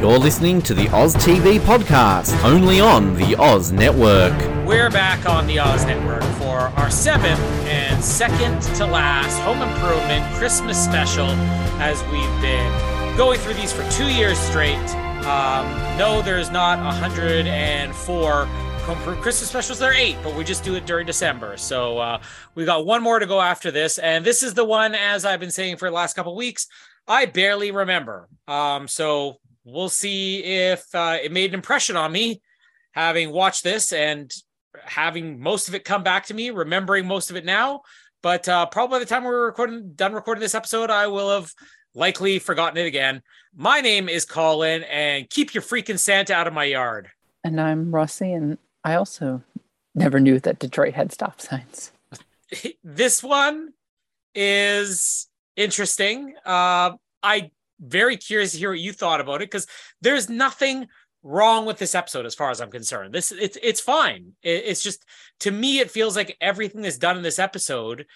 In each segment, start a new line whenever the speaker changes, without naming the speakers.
You're listening to the Oz TV podcast, only on the Oz Network.
We're back on the Oz Network for our seventh and second to last home improvement Christmas special as we've been going through these for two years straight. Um, no, there's not 104 home improvement Christmas specials. There are eight, but we just do it during December. So uh, we got one more to go after this. And this is the one, as I've been saying for the last couple weeks, I barely remember. Um, so we'll see if uh, it made an impression on me having watched this and having most of it come back to me, remembering most of it now. But uh, probably by the time we're recording, done recording this episode, I will have likely forgotten it again. My name is Colin, and keep your freaking Santa out of my yard.
And I'm Rossi, and I also never knew that Detroit had stop signs.
this one is interesting. Uh, I very curious to hear what you thought about it because there's nothing wrong with this episode as far as I'm concerned. This it's it's fine. It, it's just to me it feels like everything that's done in this episode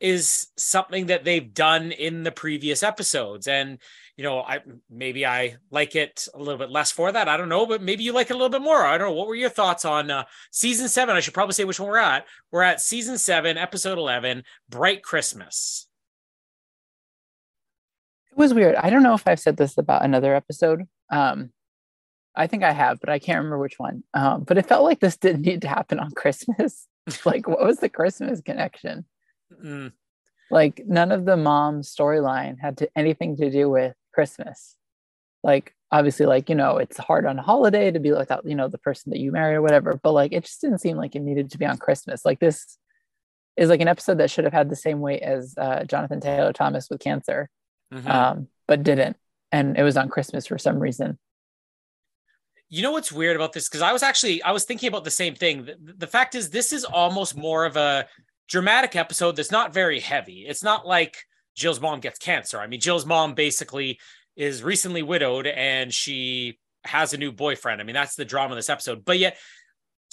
is something that they've done in the previous episodes and you know I maybe I like it a little bit less for that. I don't know, but maybe you like it a little bit more. I don't know. What were your thoughts on uh, season 7? I should probably say which one we're at. We're at season 7, episode 11, Bright Christmas.
It was weird. I don't know if I've said this about another episode. Um, I think I have, but I can't remember which one. Um, but it felt like this didn't need to happen on Christmas. like, what was the Christmas connection?
Mm.
Like, none of the mom storyline had to, anything to do with Christmas. Like, obviously, like you know, it's hard on a holiday to be without you know the person that you marry or whatever. But like, it just didn't seem like it needed to be on Christmas. Like this is like an episode that should have had the same weight as uh, Jonathan Taylor Thomas with cancer
Mhm.
um, but didn't. And it was on Christmas for some reason.
you know what's weird about this because i was actually i was thinking about the same thing the, the fact is this is almost more of a dramatic episode that's not very heavy it's not like jill's mom gets cancer i mean jill's mom basically is recently widowed and she has a new boyfriend i mean that's the drama of this episode but yet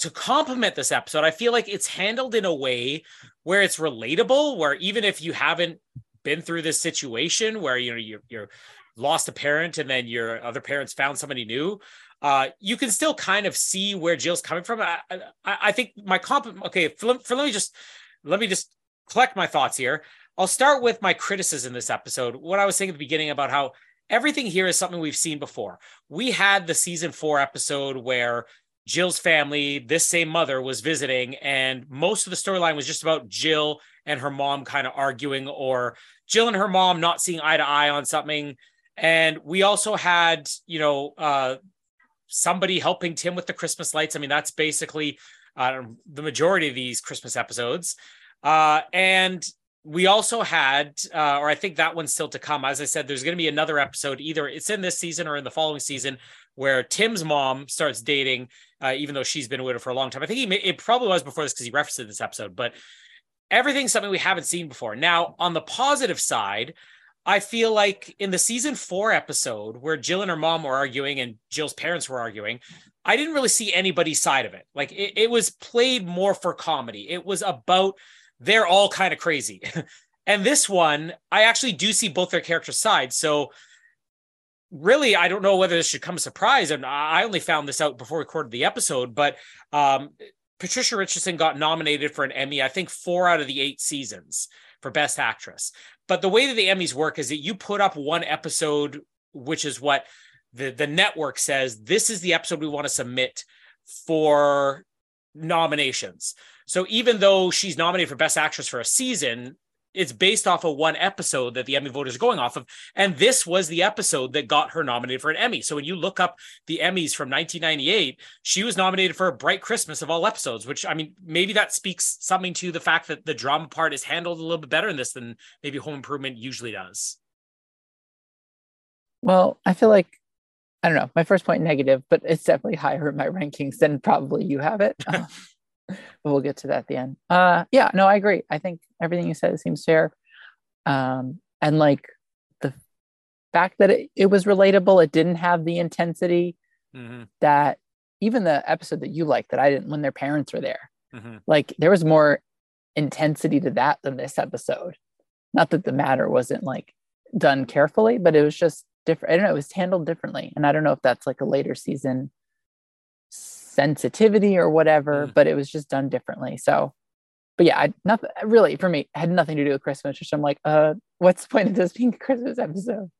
to complement this episode i feel like it's handled in a way where it's relatable where even if you haven't been through this situation where you know you're, you're lost a parent and then your other parents found somebody new uh, you can still kind of see where Jill's coming from. I, I, I think my comp. Okay, for, for let me just let me just collect my thoughts here. I'll start with my criticism this episode. What I was saying at the beginning about how everything here is something we've seen before. We had the season four episode where Jill's family, this same mother, was visiting, and most of the storyline was just about Jill and her mom kind of arguing, or Jill and her mom not seeing eye to eye on something. And we also had, you know, uh, somebody helping Tim with the Christmas lights. I mean, that's basically uh, the majority of these Christmas episodes. Uh, and we also had, uh, or I think that one's still to come. As I said, there's going to be another episode, either it's in this season or in the following season, where Tim's mom starts dating, uh, even though she's been a widow for a long time. I think he it probably was before this because he referenced it this episode, but everything's something we haven't seen before. Now, on the positive side, I feel like in the season four episode where Jill and her mom were arguing and Jill's parents were arguing, I didn't really see anybody's side of it. Like it, it was played more for comedy. It was about they're all kind of crazy. and this one, I actually do see both their character sides. So really, I don't know whether this should come a surprise. And I only found this out before we recorded the episode, but um, Patricia Richardson got nominated for an Emmy, I think four out of the eight seasons for Best Actress. But the way that the Emmys work is that you put up one episode, which is what the, the network says this is the episode we want to submit for nominations. So even though she's nominated for Best Actress for a season, it's based off of one episode that the Emmy voters are going off of. And this was the episode that got her nominated for an Emmy. So when you look up the Emmys from 1998, she was nominated for a Bright Christmas of all episodes, which I mean, maybe that speaks something to the fact that the drama part is handled a little bit better in this than maybe Home Improvement usually does.
Well, I feel like I don't know. My first point negative, but it's definitely higher in my rankings than probably you have it. but we'll get to that at the end. Uh, yeah, no, I agree. I think everything you said seems fair. Um, and like the fact that it, it was relatable, it didn't have the intensity mm-hmm. that even the episode that you liked that I didn't when their parents were there. Mm-hmm. Like there was more intensity to that than this episode. Not that the matter wasn't like done carefully, but it was just different. I don't know, it was handled differently. And I don't know if that's like a later season sensitivity or whatever, mm. but it was just done differently. So, but yeah, I, nothing really for me had nothing to do with Christmas. Which I'm like, uh, what's the point of this being a Christmas episode?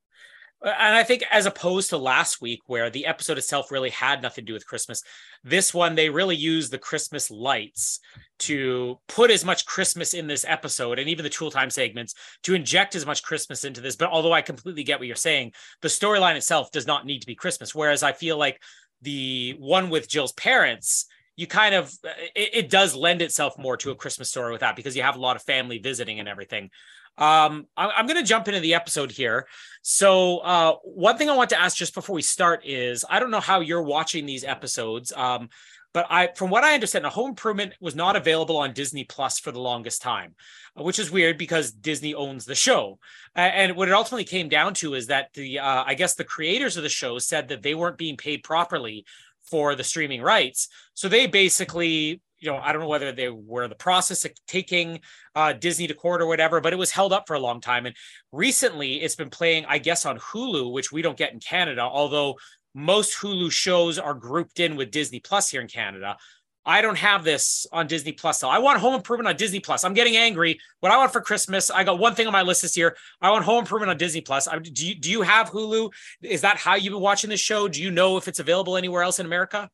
And I think, as opposed to last week, where the episode itself really had nothing to do with Christmas, this one they really used the Christmas lights to put as much Christmas in this episode, and even the tool time segments to inject as much Christmas into this. But although I completely get what you're saying, the storyline itself does not need to be Christmas. Whereas I feel like the one with Jill's parents, you kind of it, it, does lend itself more to a Christmas story with that because you have a lot of family visiting and everything. Um, I'm, I'm going to jump into the episode here. So, uh, one thing I want to ask just before we start is I don't know how you're watching these episodes. Um, but I, from what I understand, a Home Improvement was not available on Disney Plus for the longest time, uh, which is weird because Disney owns the show. And what it ultimately came down to is that the, uh, I guess, the creators of the show said that they weren't being paid properly for the streaming rights, so they basically you know, I don't know whether they were the process of taking uh, Disney to court or whatever, but it was held up for a long time. And recently it's been playing, I guess, on Hulu, which we don't get in Canada, although most Hulu shows are grouped in with Disney Plus here in Canada. I don't have this on Disney Plus. So I want Home Improvement on Disney Plus. I'm getting angry. What I want for Christmas, I got one thing on my list this year. I want Home Improvement on Disney Plus. do you do you have Hulu? Is that how you've been watching this show? Do you know if it's available anywhere else in America?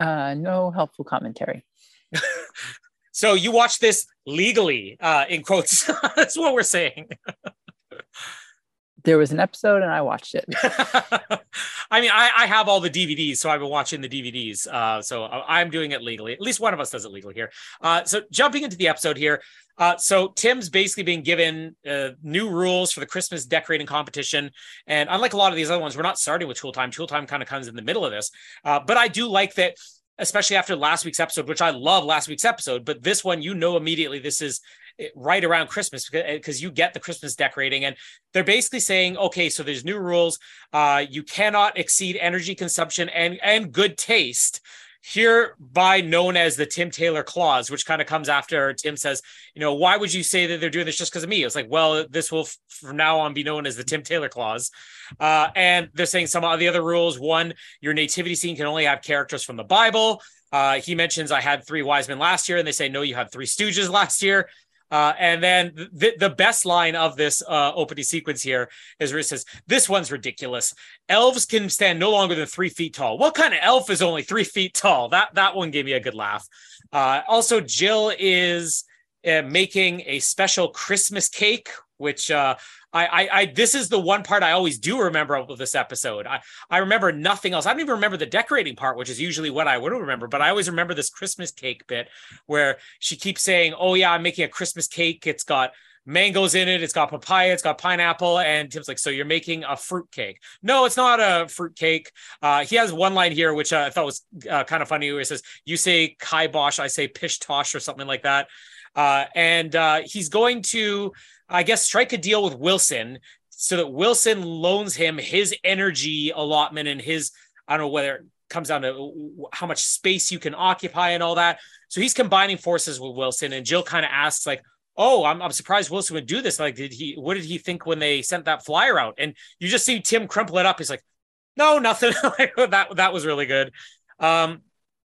Uh, no helpful commentary.
so you watch this legally, uh, in quotes. That's what we're saying.
there was an episode and I watched it.
I mean, I, I, have all the DVDs, so I've been watching the DVDs. Uh, so I'm doing it legally. At least one of us does it legally here. Uh, so jumping into the episode here. Uh, so Tim's basically being given uh, new rules for the Christmas decorating competition, and unlike a lot of these other ones, we're not starting with Tool Time. Tool Time kind of comes in the middle of this, uh, but I do like that especially after last week's episode, which I love last week's episode, but this one, you know, immediately this is right around Christmas because you get the Christmas decorating. And they're basically saying, okay, so there's new rules. Uh, you cannot exceed energy consumption and, and good taste hereby known as the Tim Taylor clause, which kind of comes after Tim says, you know, why would you say that they're doing this just because of me? It's like, well, this will from now on be known as the Tim Taylor clause. Uh, and they're saying some of the other rules. One, your nativity scene can only have characters from the Bible. Uh, he mentions I had three wise men last year, and they say no, you had three stooges last year. Uh, and then the, the best line of this uh, opening sequence here is where it says, This one's ridiculous. Elves can stand no longer than three feet tall. What kind of elf is only three feet tall? That, that one gave me a good laugh. Uh, also, Jill is uh, making a special Christmas cake, which uh, I, I, I, this is the one part I always do remember of this episode. I, I remember nothing else. I don't even remember the decorating part, which is usually what I would remember. But I always remember this Christmas cake bit where she keeps saying, "Oh yeah, I'm making a Christmas cake. It's got." mangoes in it. It's got papaya. It's got pineapple. And Tim's like, so you're making a fruit cake? No, it's not a fruit cake. Uh, he has one line here, which uh, I thought was uh, kind of funny, where he says, "You say kibosh, I say pish tosh, or something like that." Uh, and uh, he's going to I guess, strike a deal with Wilson so that Wilson loans him his energy allotment and his, I don't know whether it comes down to how much space you can occupy and all that. So he's combining forces with Wilson. And Jill kind of asks, like, oh, I'm, I'm surprised Wilson would do this. Like, did he, what did he think when they sent that flyer out? And you just see Tim crumple it up. He's like, no, nothing. that, that was really good. Um,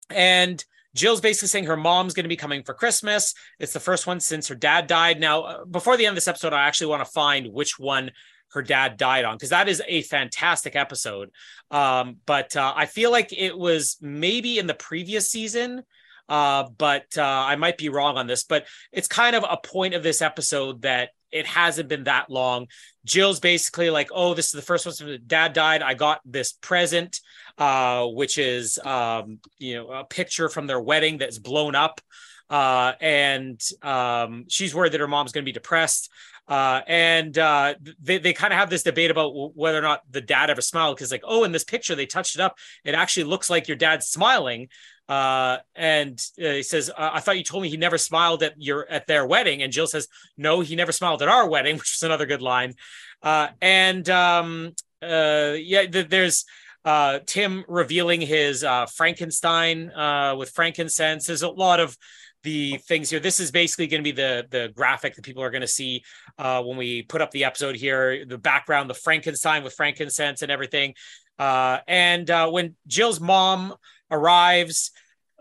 and Jill's basically saying her mom's going to be coming for Christmas. It's the first one since her dad died. Now, uh, before the end of this episode, I actually want to find which one her dad died on because that is a fantastic episode. Um, but uh, I feel like it was maybe in the previous season uh, but uh, I might be wrong on this. But it's kind of a point of this episode that it hasn't been that long. Jill's basically like, "Oh, this is the first one dad died. I got this present, uh, which is um, you know a picture from their wedding that's blown up." Uh, and um, she's worried that her mom's going to be depressed. Uh, and uh, they, they kind of have this debate about whether or not the dad ever smiled because like oh in this picture they touched it up it actually looks like your dad's smiling uh, and uh, he says i thought you told me he never smiled at your at their wedding and jill says no he never smiled at our wedding which is another good line uh, and um, uh, yeah th- there's uh, Tim revealing his uh, Frankenstein uh, with frankincense. There's a lot of the things here. This is basically going to be the the graphic that people are going to see uh, when we put up the episode here. The background, the Frankenstein with frankincense and everything. Uh, and uh, when Jill's mom arrives,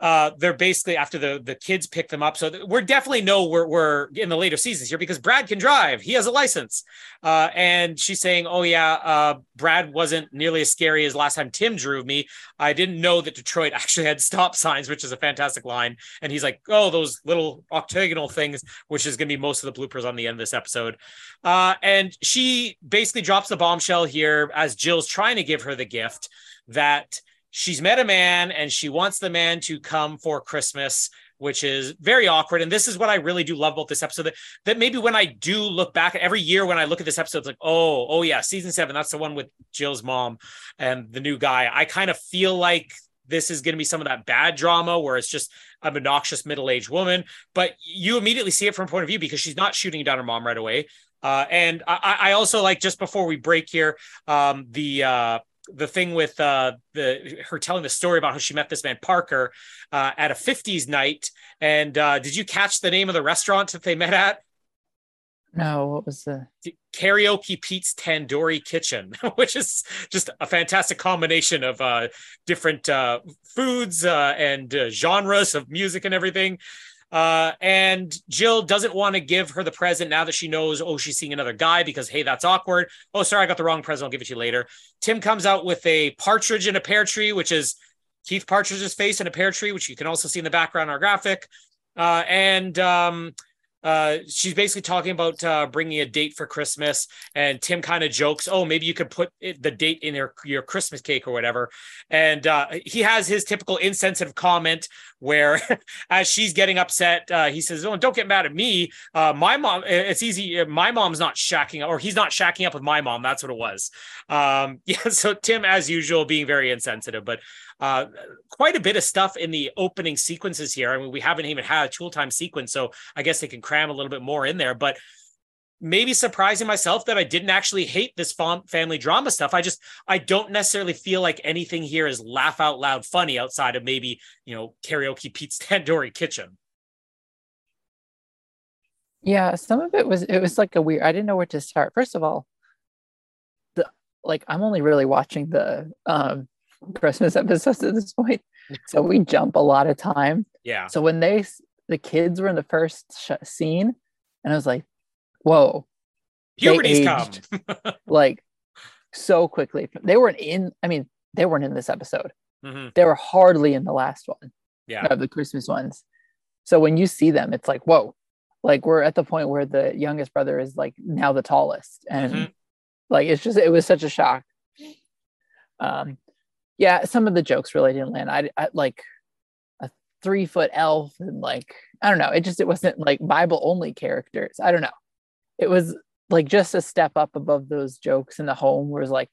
uh, they're basically after the the kids pick them up. So th- we're definitely know we're we're in the later seasons here because Brad can drive. He has a license. Uh, and she's saying, "Oh yeah, uh, Brad wasn't nearly as scary as last time Tim drove me. I didn't know that Detroit actually had stop signs, which is a fantastic line." And he's like, "Oh, those little octagonal things," which is going to be most of the bloopers on the end of this episode. Uh, and she basically drops the bombshell here as Jill's trying to give her the gift that she's met a man and she wants the man to come for Christmas, which is very awkward. And this is what I really do love about this episode that, that maybe when I do look back every year when I look at this episode, it's like, oh, oh yeah, season seven, that's the one with Jill's mom and the new guy. I kind of feel like this is going to be some of that bad drama where it's just an obnoxious middle-aged woman, but you immediately see it from a point of view because she's not shooting down her mom right away. Uh, and I, I, also like just before we break here, um, the uh, the thing with uh, the her telling the story about how she met this man Parker uh, at a 50s night. And uh, did you catch the name of the restaurant that they met at?
No, what was the
Karaoke Pete's Tandoori Kitchen, which is just a fantastic combination of uh, different uh, foods uh, and uh, genres of music and everything. Uh, and Jill doesn't want to give her the present now that she knows, oh, she's seeing another guy because, hey, that's awkward. Oh, sorry, I got the wrong present. I'll give it to you later. Tim comes out with a partridge in a pear tree, which is Keith Partridge's face in a pear tree, which you can also see in the background our graphic. Uh, and um, uh, she's basically talking about uh, bringing a date for Christmas, and Tim kind of jokes, "Oh, maybe you could put it, the date in your your Christmas cake or whatever." And uh, he has his typical insensitive comment where, as she's getting upset, uh, he says, "Oh, don't get mad at me. Uh, my mom. It's easy. My mom's not shacking, or he's not shacking up with my mom. That's what it was." Um, yeah. So Tim, as usual, being very insensitive, but uh, quite a bit of stuff in the opening sequences here. I mean, we haven't even had a tool time sequence, so I guess they can cram a little bit more in there. But maybe surprising myself that I didn't actually hate this family drama stuff. I just I don't necessarily feel like anything here is laugh out loud funny outside of maybe you know karaoke Pete's Tandoori Kitchen.
Yeah, some of it was it was like a weird. I didn't know where to start. First of all, the like I'm only really watching the um Christmas episodes at this point. So we jump a lot of time.
Yeah.
So when they, the kids were in the first sh- scene, and I was like, whoa.
Puberty's come.
like so quickly. They weren't in, I mean, they weren't in this episode.
Mm-hmm.
They were hardly in the last one.
Yeah.
Of the Christmas ones. So when you see them, it's like, whoa. Like we're at the point where the youngest brother is like now the tallest. And mm-hmm. like it's just, it was such a shock. Um, yeah, some of the jokes really didn't land. I, I like a three foot elf and like I don't know. It just it wasn't like Bible only characters. I don't know. It was like just a step up above those jokes in the home was like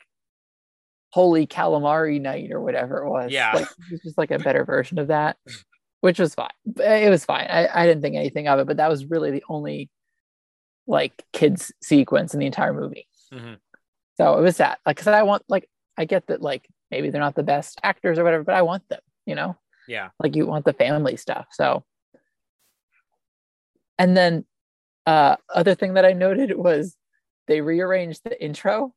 holy calamari night or whatever it was.
Yeah.
Like, it was just like a better version of that, which was fine. It was fine. I, I didn't think anything of it, but that was really the only like kids sequence in the entire movie.
Mm-hmm.
So it was that. Like, cause I want like I get that like maybe they're not the best actors or whatever, but I want them, you know?
Yeah.
Like you want the family stuff. So, and then uh other thing that I noted was they rearranged the intro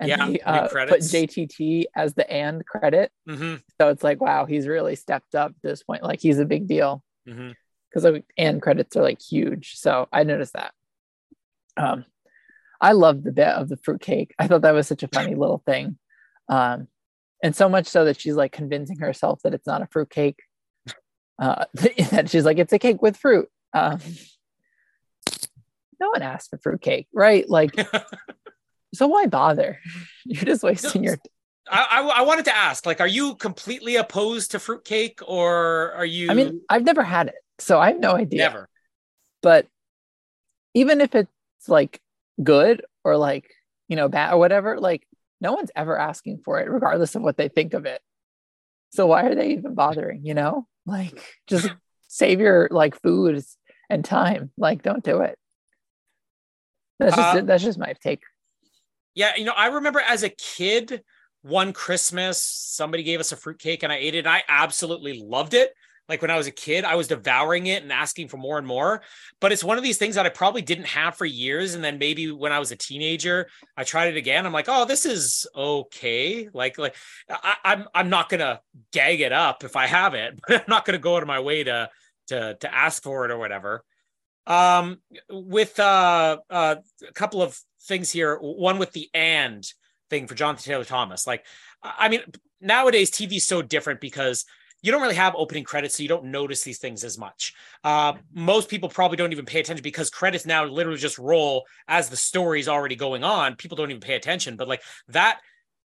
and
yeah,
they uh, put JTT as the and credit.
Mm-hmm.
So it's like, wow, he's really stepped up at this point. Like he's a big deal because
mm-hmm.
and credits are like huge. So I noticed that. Um, I loved the bit of the fruitcake. I thought that was such a funny little thing. Um, and so much so that she's like convincing herself that it's not a fruitcake Uh, that she's like, it's a cake with fruit. Um, no one asked for fruit cake, right? Like, so why bother? You're just wasting your.
I, I, I wanted to ask, like, are you completely opposed to fruitcake, or are you?
I mean, I've never had it, so I have no idea.
never.
But even if it's like good or like you know bad or whatever, like no one's ever asking for it, regardless of what they think of it. So why are they even bothering? You know, like just save your like food and time. Like, don't do it. That's just
Uh,
that's just my take.
Yeah, you know, I remember as a kid, one Christmas, somebody gave us a fruitcake and I ate it. And I absolutely loved it. Like when I was a kid, I was devouring it and asking for more and more. But it's one of these things that I probably didn't have for years. And then maybe when I was a teenager, I tried it again. I'm like, oh, this is okay. Like, like I, I'm I'm not gonna gag it up if I have it, but I'm not gonna go out of my way to to to ask for it or whatever. Um, with uh, uh, a couple of things here. One with the and thing for Jonathan Taylor Thomas. Like, I mean, nowadays TV is so different because you don't really have opening credits, so you don't notice these things as much. Uh, most people probably don't even pay attention because credits now literally just roll as the story's already going on. People don't even pay attention, but like that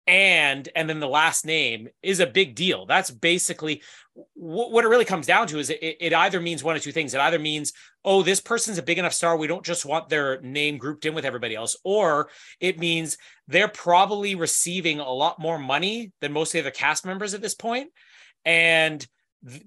and and then the last name is a big deal. That's basically wh- what it really comes down to. Is it, it either means one of two things. It either means oh, this person's a big enough star. We don't just want their name grouped in with everybody else, or it means they're probably receiving a lot more money than most of the other cast members at this point, and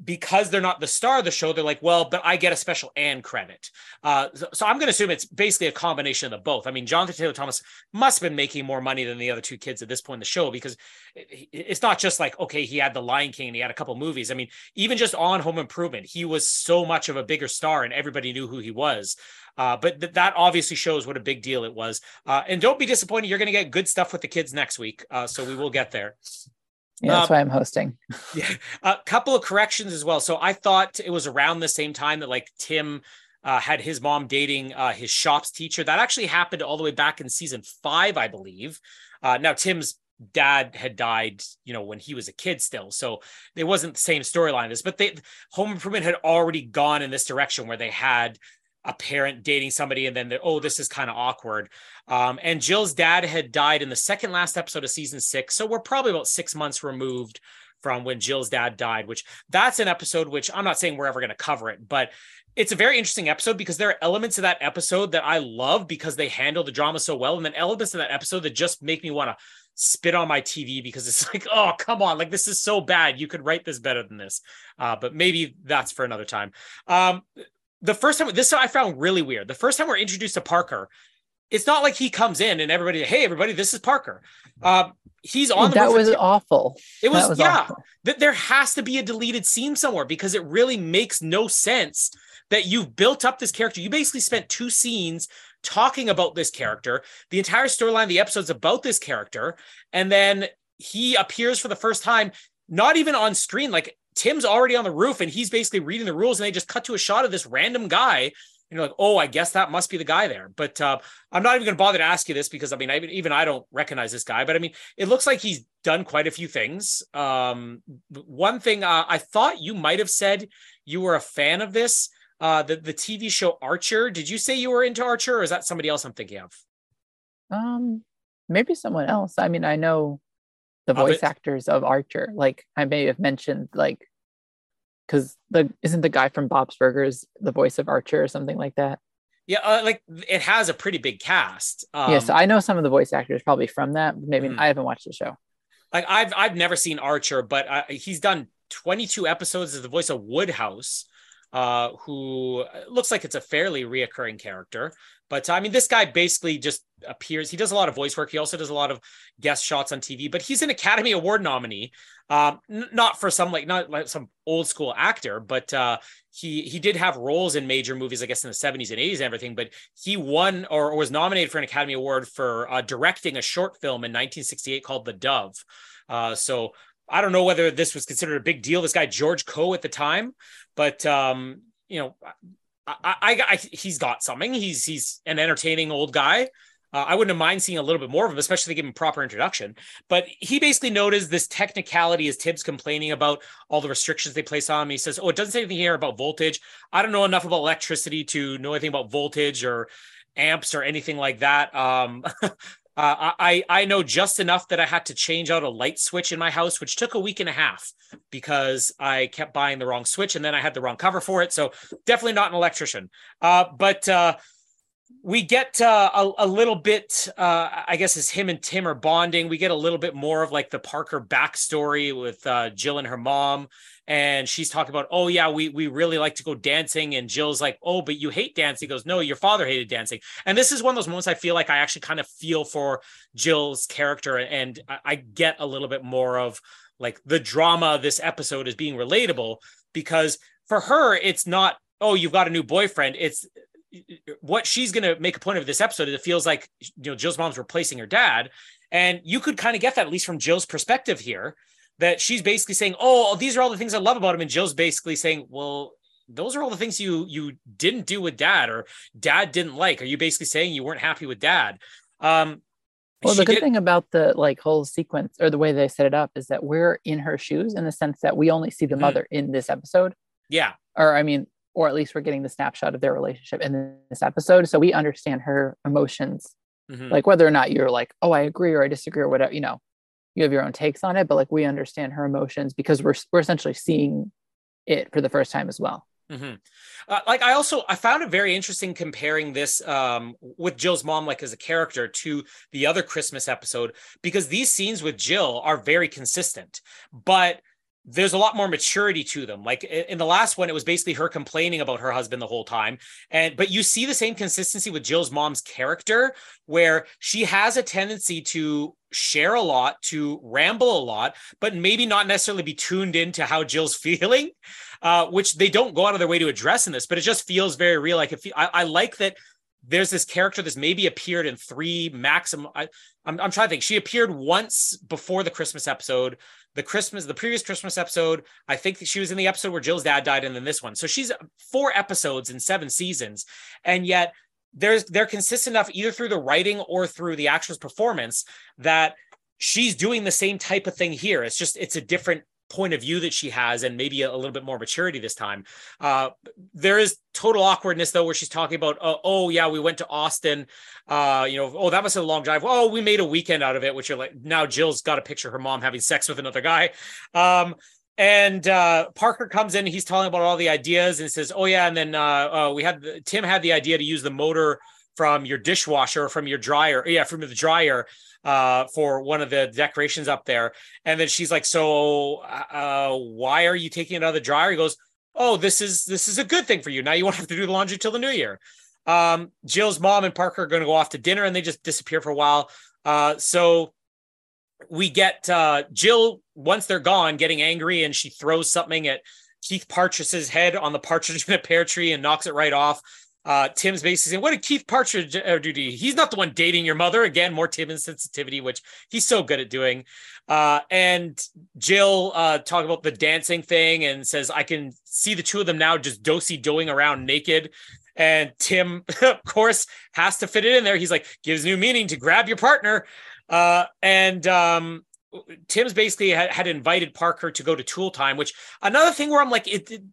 because they're not the star of the show, they're like, well, but I get a special and credit. Uh, so, so I'm going to assume it's basically a combination of the both. I mean, Jonathan Taylor Thomas must have been making more money than the other two kids at this point in the show because it- it's not just like, okay, he had The Lion King and he had a couple movies. I mean, even just on Home Improvement, he was so much of a bigger star and everybody knew who he was. Uh, but th- that obviously shows what a big deal it was. Uh, and don't be disappointed. You're going to get good stuff with the kids next week. Uh, so we will get there.
Yeah, that's
um,
why I'm hosting.
Yeah, a couple of corrections as well. So I thought it was around the same time that like Tim uh, had his mom dating uh, his shops teacher. That actually happened all the way back in season five, I believe. Uh, now Tim's dad had died, you know, when he was a kid still, so it wasn't the same storyline. This, but they Home Improvement had already gone in this direction where they had a parent dating somebody and then oh this is kind of awkward. Um, and jill's dad had died in the second last episode of season six so we're probably about six months removed from when jill's dad died which that's an episode which i'm not saying we're ever going to cover it but it's a very interesting episode because there are elements of that episode that i love because they handle the drama so well and then elements of that episode that just make me want to spit on my tv because it's like oh come on like this is so bad. You could write this better than this. Uh, but maybe that's for another time. Um, the first time this I found really weird. The first time we're introduced to Parker, it's not like he comes in and everybody, hey everybody, this is Parker. Uh, he's on the
that was
with-
awful.
it was,
was
yeah. That there has to be a deleted scene somewhere because it really makes no sense that you've built up this character. You basically spent two scenes talking about this character. The entire storyline the episode's about this character, and then he appears for the first time, not even on screen. Like Tim's already on the roof and he's basically reading the rules, and they just cut to a shot of this random guy. And you're like, oh, I guess that must be the guy there. But uh, I'm not even going to bother to ask you this because I mean, I, even I don't recognize this guy. But I mean, it looks like he's done quite a few things. Um, one thing uh, I thought you might have said you were a fan of this, uh, the the TV show Archer. Did you say you were into Archer, or is that somebody else I'm thinking of?
Um, maybe someone else. I mean, I know the voice actors of Archer. Like I may have mentioned, like, because the isn't the guy from Bob's Burgers the voice of Archer or something like that?
Yeah, uh, like it has a pretty big cast. Um,
yes, I know some of the voice actors probably from that. Maybe
Mhm.
I haven't watched the show.
like I've I've never seen Archer, but uh, he's done 22 episodes as the voice of Woodhouse, uh, who looks like it's a fairly reoccurring character. But I mean, this guy basically just appears. He does a lot of voice work. He also does a lot of guest shots on TV. But he's an Academy Award nominee, um, n- not for some like not like some old school actor, but uh, he he did have roles in major movies, I guess, in the 70s and 80s and everything. But he won or, or was nominated for an Academy Award for uh, directing a short film in 1968 called The Dove. Uh, so I don't know whether this was considered a big deal. This guy George Coe at the time, but um, you know, I, I, I he's got something. He's he's an entertaining old guy. Uh, I wouldn't mind seeing a little bit more of him, especially to give him proper introduction. But he basically noticed this technicality as Tim's complaining about all the restrictions they place on him. He says, "Oh, it doesn't say anything here about voltage. I don't know enough about electricity to know anything about voltage or amps or anything like that." Um, Uh, I I know just enough that I had to change out a light switch in my house, which took a week and a half because I kept buying the wrong switch and then I had the wrong cover for it. So definitely not an electrician. Uh, but uh, we get uh, a, a, little bit, uh, I guess, as him and Tim are bonding, we get a little bit more of like the Parker backstory with uh, Jill and her mom. And she's talking about, oh, yeah, we, we really like to go dancing. And Jill's like, oh, but you hate dancing. He goes, no, your father hated dancing. And this is one of those moments I feel like I actually kind of feel for Jill's character. And I, I get a little bit more of like the drama of this episode is being relatable because for her, it's not, oh, you've got a new boyfriend. It's what she's going to make a point of this episode is it feels like you know Jill's mom's replacing her dad, and you could kind of get that at least from Jill's perspective here, that she's basically saying, "Oh, these are all the things I love about him," and Jill's basically saying, "Well." Those are all the things you you didn't do with dad, or dad didn't like. Are you basically saying you weren't happy with dad? Um,
well, the good did... thing about the like whole sequence or the way they set it up is that we're in her shoes in the sense that we only see the mm-hmm. mother in this episode.
Yeah.
Or I mean, or at least we're getting the snapshot of their relationship in this episode. So we understand her emotions, mm-hmm. like whether or not you're like, oh, I agree or I disagree or whatever, you know, you have your own takes on it, but like we understand her emotions because we're we're essentially seeing it for the first time as well.
Mm-hmm. Uh, like I also I found it very interesting comparing this um, with Jill's mom, like as a character, to the other Christmas episode because these scenes with Jill are very consistent, but there's a lot more maturity to them. Like in the last one, it was basically her complaining about her husband the whole time. And but you see the same consistency with Jill's mom's character, where she has a tendency to share a lot, to ramble a lot, but maybe not necessarily be tuned into how Jill's feeling, uh, which they don't go out of their way to address in this. But it just feels very real. Like if I, I like that there's this character that's maybe appeared in three maximum. I, I'm, I'm trying to think. She appeared once before the Christmas episode the Christmas, the previous Christmas episode. I think she was in the episode where Jill's dad died, and then this one. So she's four episodes in seven seasons, and yet there's they're consistent enough either through the writing or through the actress performance that she's doing the same type of thing here. It's just it's a different point of view that she has and maybe a, a little bit more maturity this time. Uh, there is total awkwardness though, where she's talking about, uh, oh yeah, we went to Austin. Uh, you know, oh that was a long drive. Oh, we made a weekend out of it. Which are like now Jill's got a picture of her mom having sex with another guy. Um, and uh, Parker comes in. He's telling about all the ideas and says, "Oh yeah." And then uh, uh, we had Tim had the idea to use the motor from your dishwasher, from your dryer. Yeah, from the dryer uh, for one of the decorations up there. And then she's like, "So, uh, why are you taking it out of the dryer?" He goes, "Oh, this is this is a good thing for you. Now you won't have to do the laundry till the new year." Um, Jill's mom and Parker are going to go off to dinner, and they just disappear for a while. Uh, so we get uh, Jill once they're gone, getting angry, and she throws something at Keith Partridge's head on the partridge in a pear tree and knocks it right off. Uh, Tim's basically saying, "What did Keith Partridge do to you? He's not the one dating your mother." Again, more Tim insensitivity, which he's so good at doing. Uh, and Jill uh, talk about the dancing thing and says, "I can see the two of them now just dosy doing around naked." And Tim, of course, has to fit it in there. He's like, gives new meaning to grab your partner. Uh, and um, Tim's basically had, had, invited Parker to go to Tool Time, which another thing where I'm like, it, it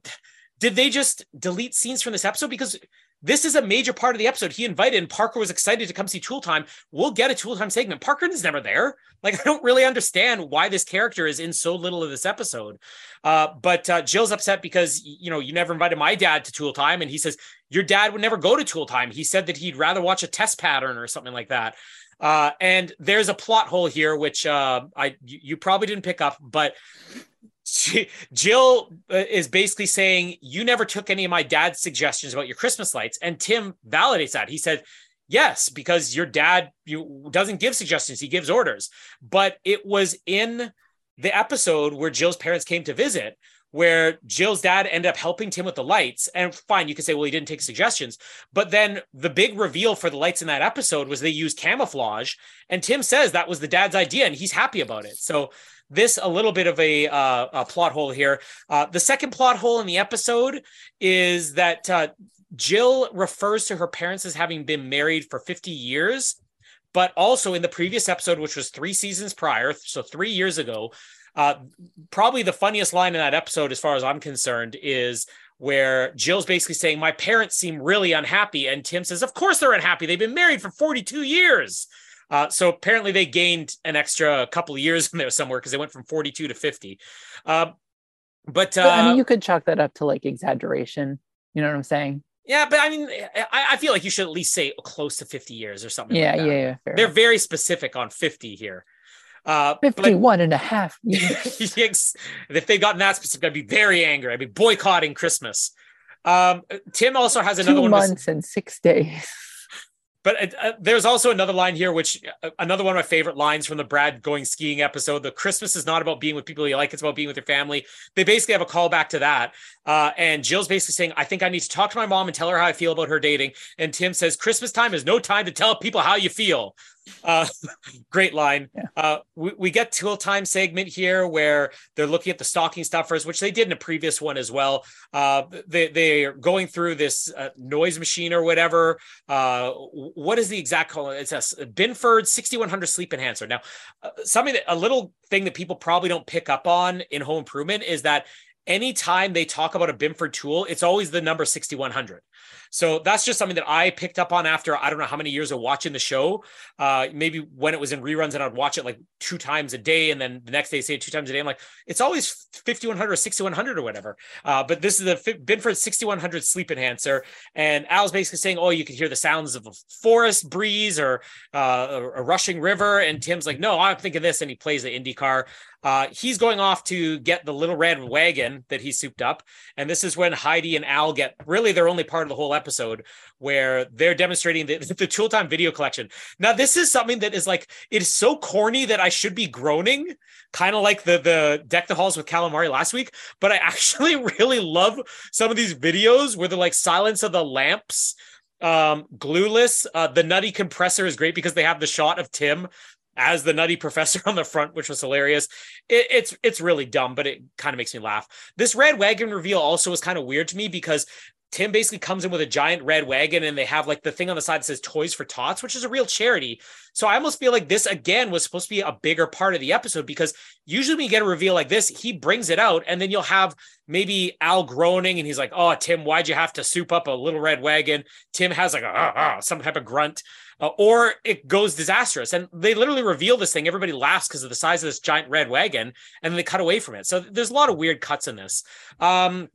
did they just delete scenes from this episode because this is a major part of the episode. He invited, and Parker was excited to come see Tool Time. We'll get a Tool Time segment. Parker is never there. Like, I don't really understand why this character is in so little of this episode. Uh, but uh, Jill's upset because, you know, you never invited my dad to Tool Time. And he says, Your dad would never go to Tool Time. He said that he'd rather watch a test pattern or something like that. Uh, and there's a plot hole here, which uh, I you probably didn't pick up, but Jill uh, is basically saying, You never took any of my dad's suggestions about your Christmas lights. And Tim validates that. He said, Yes, because your dad you, doesn't give suggestions, he gives orders. But it was in the episode where Jill's parents came to visit where Jill's dad ended up helping Tim with the lights. And fine, you could say, well, he didn't take suggestions. But then the big reveal for the lights in that episode was they used camouflage. And Tim says that was the dad's idea and he's happy about it. So this a little bit of a, uh, a plot hole here. Uh, the second plot hole in the episode is that uh, Jill refers to her parents as having been married for 50 years. but also in the previous episode, which was three seasons prior, so three years ago, uh, probably the funniest line in that episode, as far as I'm concerned, is where Jill's basically saying, My parents seem really unhappy. And Tim says, Of course they're unhappy. They've been married for 42 years. Uh, so apparently they gained an extra couple of years in there somewhere because they went from 42 to 50. Uh, but, uh,
I mean, you could chalk that up to like exaggeration. You know what I'm saying?
yeah, but I mean, I, I feel like you should at least say close to 50 years or something.
Yeah,
like
yeah, yeah. fair
They're very specific on 50 here. Uh, but-
51 and a half
if they'd gotten that specific, I'd be very angry. I'd be boycotting Christmas. Um, Tim also has another
Two
one. with-
months and six days.
But uh, uh, there's also another line here, which uh, another one of my favorite lines from the Brad going skiing episode. The Christmas is not about being with people you like; it's about being with your family. They basically have a callback to that. Uh, and Jill's basically saying, "I think I need to talk to my mom and tell her how I feel about her dating." And Tim says, "Christmas time is no time to tell people how you feel." Uh, great line.
Yeah.
Uh, we, we get tool time segment here where they're looking at the stocking stuffers, which they did in a previous one as well. Uh, they they're going through this uh, noise machine or whatever. Uh, what is the exact call? It's a Binford 6100 sleep enhancer. Now, uh, something that a little thing that people probably don't pick up on in home improvement is that anytime they talk about a Binford tool, it's always the number 6100. So that's just something that I picked up on after I don't know how many years of watching the show. Uh, maybe when it was in reruns and I'd watch it like two times a day, and then the next day say it two times a day. I'm like, it's always 5100 or 6100 or whatever. Uh, but this is the Binford 6100 sleep enhancer, and Al's basically saying, oh, you can hear the sounds of a forest breeze or uh, a, a rushing river, and Tim's like, no, I'm thinking this, and he plays the IndyCar. Uh, he's going off to get the little red wagon that he souped up. And this is when Heidi and Al get really their only part of the whole episode where they're demonstrating the, the Tool Time video collection. Now, this is something that is like, it is so corny that I should be groaning, kind of like the, the Deck the Halls with Calamari last week. But I actually really love some of these videos where they're like Silence of the Lamps um glueless uh the nutty compressor is great because they have the shot of tim as the nutty professor on the front, which was hilarious. It, it's it's really dumb, but it kind of makes me laugh. This red wagon reveal also was kind of weird to me because Tim basically comes in with a giant red wagon and they have like the thing on the side that says Toys for Tots, which is a real charity. So I almost feel like this again was supposed to be a bigger part of the episode because usually when you get a reveal like this, he brings it out and then you'll have maybe Al groaning and he's like, Oh, Tim, why'd you have to soup up a little red wagon? Tim has like a ah, ah, some type of grunt. Uh, or it goes disastrous. And they literally reveal this thing. Everybody laughs because of the size of this giant red wagon, and then they cut away from it. So there's a lot of weird cuts in this. Um,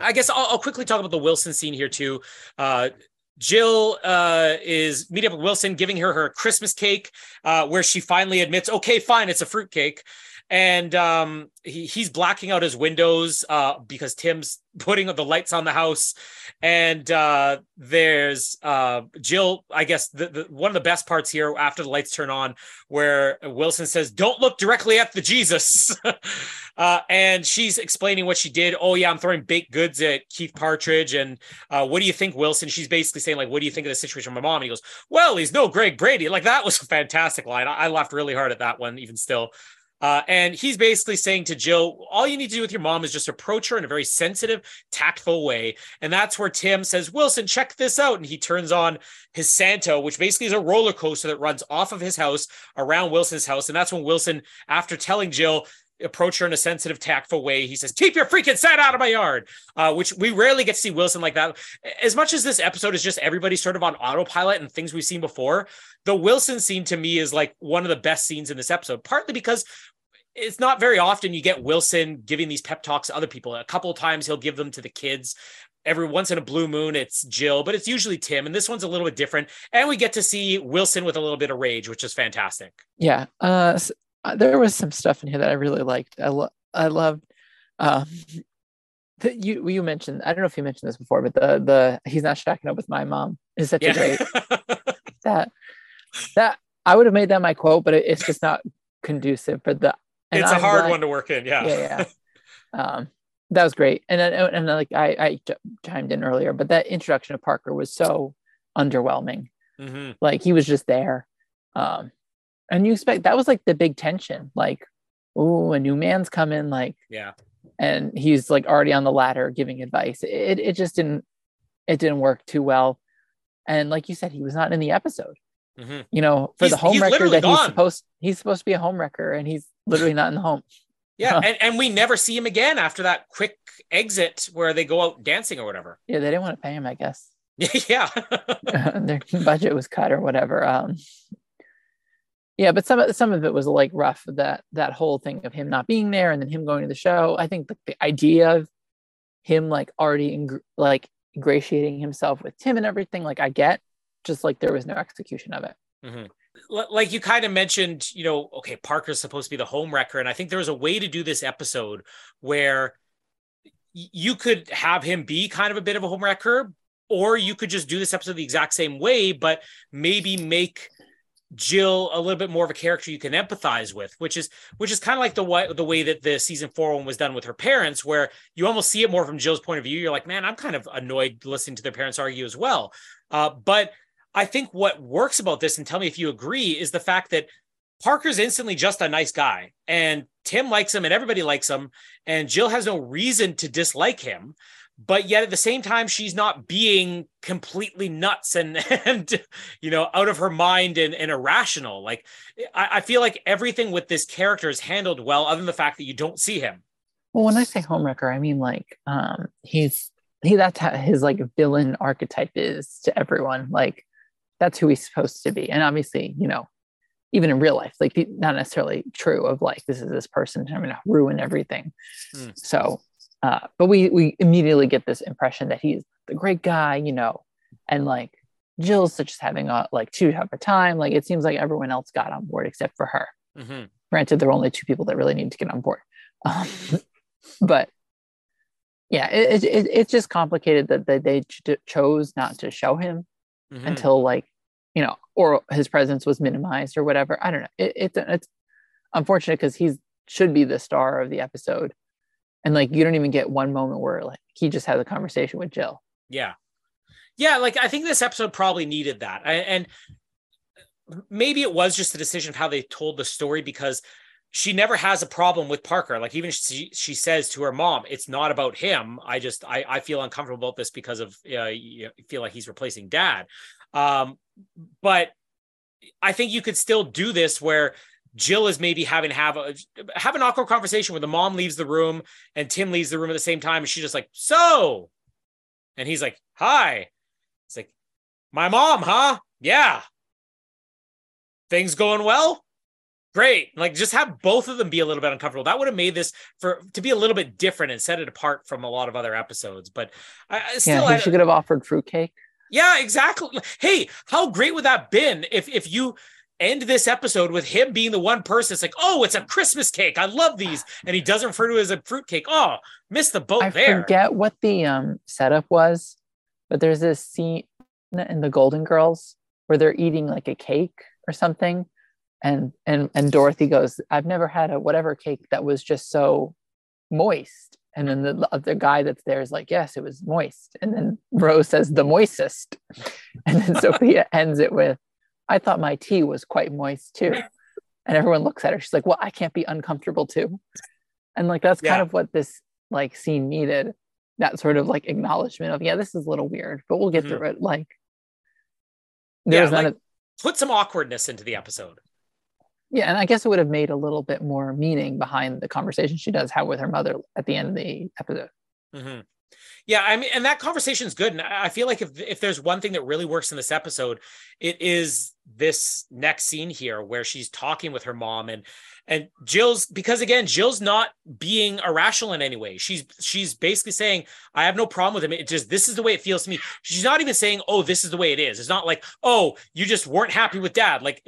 I guess I'll, I'll quickly talk about the Wilson scene here too. Uh, Jill uh, is meeting up with Wilson, giving her her Christmas cake, uh, where she finally admits, "Okay, fine, it's a fruit cake." And um, he, he's blacking out his windows uh, because Tim's putting the lights on the house. And uh, there's uh, Jill. I guess the, the, one of the best parts here after the lights turn on, where Wilson says, "Don't look directly at the Jesus," uh, and she's explaining what she did. Oh yeah, I'm throwing baked goods at Keith Partridge, and uh, what do you think, Wilson? She's basically saying like, "What do you think of the situation with my mom?" And he goes, "Well, he's no Greg Brady." Like that was a fantastic line. I, I laughed really hard at that one, even still. Uh, and he's basically saying to Jill, all you need to do with your mom is just approach her in a very sensitive, tactful way. And that's where Tim says, Wilson, check this out. And he turns on his Santa, which basically is a roller coaster that runs off of his house around Wilson's house. And that's when Wilson, after telling Jill, approach her in a sensitive, tactful way. He says, "Keep your freaking set out of my yard," uh, which we rarely get to see Wilson like that. As much as this episode is just everybody sort of on autopilot and things we've seen before, the Wilson scene to me is like one of the best scenes in this episode. Partly because it's not very often you get Wilson giving these pep talks to other people. A couple of times he'll give them to the kids. Every once in a blue moon, it's Jill, but it's usually Tim. And this one's a little bit different. And we get to see Wilson with a little bit of rage, which is fantastic.
Yeah. Uh, s- uh, there was some stuff in here that I really liked. I lo- I loved. Um, the, you you mentioned I don't know if you mentioned this before, but the the he's not shacking up with my mom is such a great that that I would have made that my quote, but it, it's just not conducive for the. And
it's a
I'm
hard
glad-
one to work in. Yeah.
yeah, yeah. um, that was great, and then and, like I I ch- chimed in earlier, but that introduction of Parker was so underwhelming.
Mhm.
Like he was just there, um, and you expect that was like the big tension, like, oh, a new man's coming, like,
Yeah.
and he's like already on the ladder giving advice. It it just didn't it didn't work too well, and like you said, he was not in the episode.
Mhm.
You know, for
He's-
the home
he's
wrecker that he's
gone.
supposed he's supposed to be a home wrecker and he's literally not in the home.
Yeah, and, and we never see him again after that quick exit where they go out dancing or whatever.
Yeah, they didn't want to pay him, I guess.
yeah.
their budget was cut or whatever. Um, yeah, but some of some of it was like rough. That that whole thing of him not being there and then him going to the show. I think the, the idea of him like already ing- like ingratiating himself with Tim and everything, like I get, just like there was no execution of it.
Mhm. Like you kind of mentioned, you know, okay, Parker's supposed to be the home wrecker. And I think there was a way to do this episode where you could have him be kind of a bit of a home wrecker, or you could just do this episode the exact same way, but maybe make Jill a little bit more of a character you can empathize with, which is which is kind of like the way the way that the season four one was done with her parents, where you almost see it more from Jill's point of view. You're like, man, I'm kind of annoyed listening to their parents argue as well. Uh, but I think what works about this, and tell me if you agree, is the fact that Parker's instantly just a nice guy, and Tim likes him, and everybody likes him, and Jill has no reason to dislike him. But yet, at the same time, she's not being completely nuts and and you know out of her mind and, and irrational. Like I, I feel like everything with this character is handled well, other than the fact that you don't see him.
Well, when I say homewrecker, I mean like um he's he that's how his like villain archetype is to everyone. Like that's who he's supposed to be. And obviously, you know, even in real life, like not necessarily true of like this is this person I'm gonna ruin everything.
Hmm.
So uh but we we immediately get this impression that he's the great guy, you know, and like Jill's just having a like too tough a time. Like it seems like everyone else got on board except for her
Mhm.
granted there are only two people that really need to get on board um, but yeah it, it, it, it's just complicated that they, they ch- chose not to show him
Mhm.
until like you know or his presence was minimized or whatever i don't know it, it's it's unfortunate because he's should be the star of the episode and like you don't even get one moment where like he just has a conversation with jill
Yeah. Yeah, like I think this episode probably needed that. I- And maybe it was just a decision of how they told the story because she never has a problem with Parker. Like even she she says to her mom, "It's not about him. I just I I feel uncomfortable about this because of uh, you know, feel like he's replacing dad." Um, but I think you could still do this where Jill is maybe having have a have an awkward conversation where the mom leaves the room and Tim leaves the room at the same time, and she's just like, "So," and he's like, "Hi." It's like, "My mom, huh? Yeah. Things going well." Great. Like just have both of them be a little bit uncomfortable. That would have made this for to be a little bit different and set it apart from a lot of other episodes. But I, I still,
yeah
I-
he she could have offered fruitcake
yeah, exactly. Hey, how great would that been if if you end this episode with him being the one person? It's like, oh, it's a Christmas cake. I love these, and he doesn't refer to it as a fruit cake. Oh, missed the boat there.
I
there.
forget what the um setup was, but there's this scene in the Golden Girls where they're eating like a cake or something, and and and Dorothy goes, "I've never had a whatever cake that was just so moist." And then the other guy that's there is like, "Yes, it was moist." And then Rose says, "The moistest," and then Sophia ends it with, "I thought my tea was quite moist too." And everyone looks at her. She's like, "Well, I can't be uncomfortable too." And like that's kind of what this like scene needed that sort of like acknowledgement of yeah this is a little weird but we'll get
Mhm.
through it like
Yeah,
there's none
like-
of
Put some awkwardness into the episode.
Yeah and i guess it would have made a little bit more meaning behind the conversation she does have with her mother at the end of the episode
Mhm. Yeah, I mean, and that conversation is good. And I I feel like if if there's one thing that really works in this episode, it is this next scene here where she's talking with her mom and and Jill's because again, Jill's not being irrational in any way. She's she's basically saying, I have no problem with him. It just this is the way it feels to me. She's not even saying, Oh, this is the way it is. It's not like, oh, you just weren't happy with dad. Like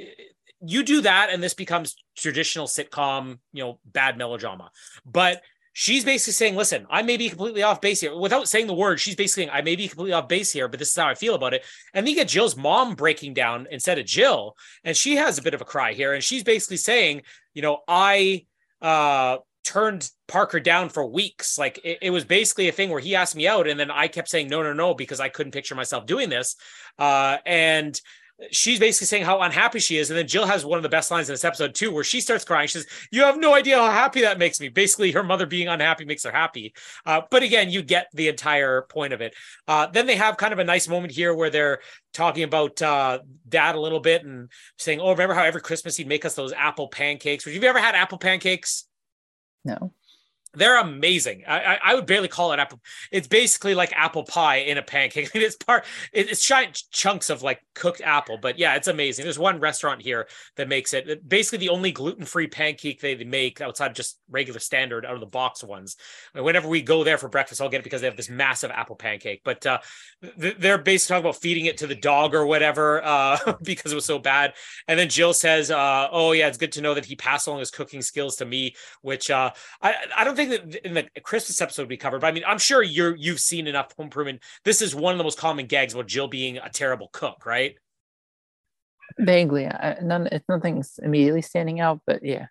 you do that, and this becomes traditional sitcom, you know, bad melodrama. But she's basically saying, listen, I may be completely off base here. Without saying the word, she's basically saying, I may be completely off base here, but this is how I feel about it. And then you get Jill's mom breaking down instead of Jill. And she has a bit of a cry here. And she's basically saying, you know, I uh turned Parker down for weeks. Like it, it was basically a thing where he asked me out, and then I kept saying no, no, no, because I couldn't picture myself doing this. Uh, and she's basically saying how unhappy she is. And then Jill has one of the best lines in this episode too, where she starts crying. She says, "You have no idea how happy that makes me." Basically, her mother being unhappy makes her happy. Uh, but again, you get the entire point of it. Uh, then they have kind of a nice moment here where they're talking about uh, dad a little bit and saying, "Oh, remember how every Christmas he'd make us those apple pancakes? Have you ever had apple pancakes?"
No.
They're amazing. I, I, I would barely call it apple. It's basically like apple pie in a pancake. it's part. It's giant chunks of like cooked apple. But yeah, it's amazing. There's one restaurant here that makes it. Basically, the only gluten free pancake they make outside of just regular standard out of the box ones. And whenever we go there for breakfast, I'll get it because they have this massive apple pancake. But uh, they're basically talking about feeding it to the dog or whatever uh, because it was so bad. And then Jill says, uh, "Oh yeah, it's good to know that he passed along his cooking skills to me." Which uh, I I don't think think that in the Christmas episode we covered, but I mean, I'm sure you're you've seen enough Home Improvement. This is one of the most common gags about Jill being a terrible cook, right?
Vaguely, I, none. It's nothing's immediately standing out, but yeah.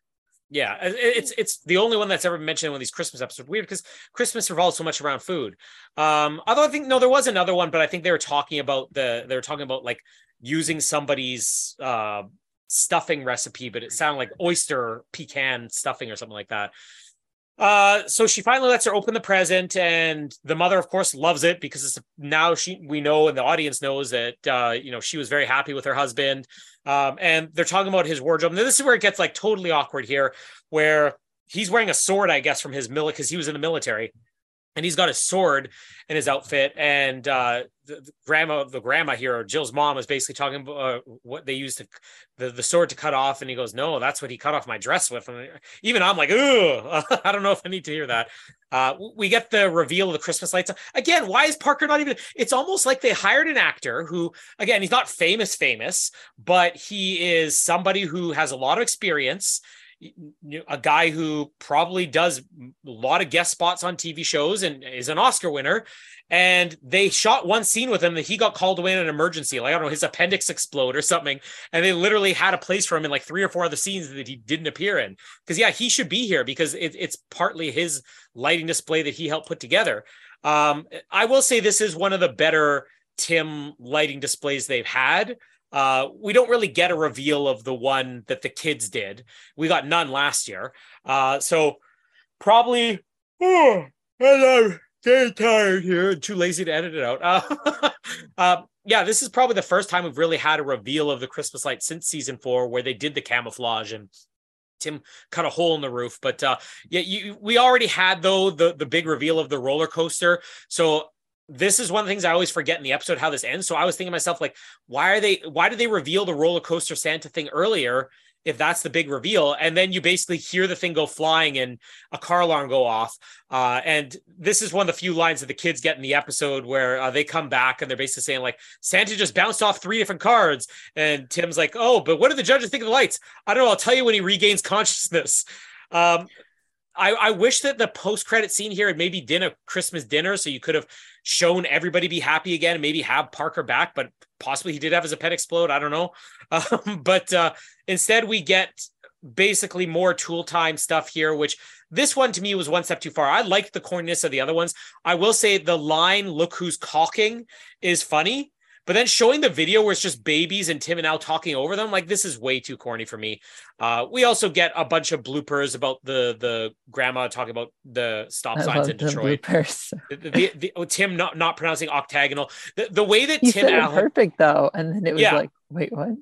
Yeah, it's it's the only one that's ever mentioned in one of these Christmas episodes. Weird because Christmas revolves so much around food. Um, although I think no, there was another one, but I think they were talking about the they were talking about like using somebody's uh stuffing recipe, but it sounded like oyster pecan stuffing or something like that. Uh, so she finally lets her open the present, and the mother, of course, loves it because it's now she we know and the audience knows that uh, you know she was very happy with her husband. Um, and they're talking about his wardrobe. Now, this is where it gets like totally awkward here, where he's wearing a sword, I guess, from his military because he was in the military and he's got a sword in his outfit. And uh the, the grandma the grandma here or jill's mom is basically talking about uh, what they used to the, the sword to cut off. And he goes no that's what he cut off my dress with. And even i'm like ooh i don't know if i need to hear that. Uh we get the reveal of the christmas lights. Again why is parker not even it's almost like they hired an actor who again he's not famous famous but he is somebody who has a lot of experience a guy who probably does a lot of guest spots on TV shows and is an Oscar winner. And they shot one scene with him that he got called away in an emergency, like I don't know, his appendix explode or something. And they literally had a place for him in like three or four other scenes that he didn't appear in. Because yeah, he should be here because it, it's partly his lighting display that he helped put together. Um, I will say this is one of the better Tim lighting displays they've had. Uh, we don't really get a reveal of the one that the kids did. We got none last year. Uh, so probably, oh, I'm very tired here and too lazy to edit it out. Uh, uh, yeah, this is probably the first time we've really had a reveal of the Christmas light since season four, where they did the camouflage and Tim cut a hole in the roof. But uh, yeah, you, we already had though the the big reveal of the roller coaster. So this is one of the things I always forget in the episode how this ends. So I was thinking to myself, like, why are they why did they reveal the roller coaster Santa thing earlier if that's the big reveal? And then you basically hear the thing go flying and a car alarm go off. Uh, and this is one of the few lines that the kids get in the episode where uh, they come back and they're basically saying, like, Santa just bounced off three different cards. And Tim's like, oh, but what do the judges think of the lights? I don't know. I'll tell you when he regains consciousness. Um, I, I wish that the post credit scene here had maybe been a Christmas dinner, so you could have shown everybody be happy again and maybe have Parker back, but possibly he did have his pet explode. I don't know. Um, but uh, instead, we get basically more tool time stuff here, which this one to me was one step too far. I liked the corniness of the other ones. I will say the line, look who's caulking, is funny. But then showing the video where it's just babies and Tim and Al talking over them, like this is way too corny for me. Uh, we also get a bunch of bloopers about the the grandma talking about the stop signs in Detroit. Bloopers. The, the, the, oh, Tim not not pronouncing octagonal. The, the way that
he
Tim
said Al, perfect though, and then it was yeah. like, wait, what?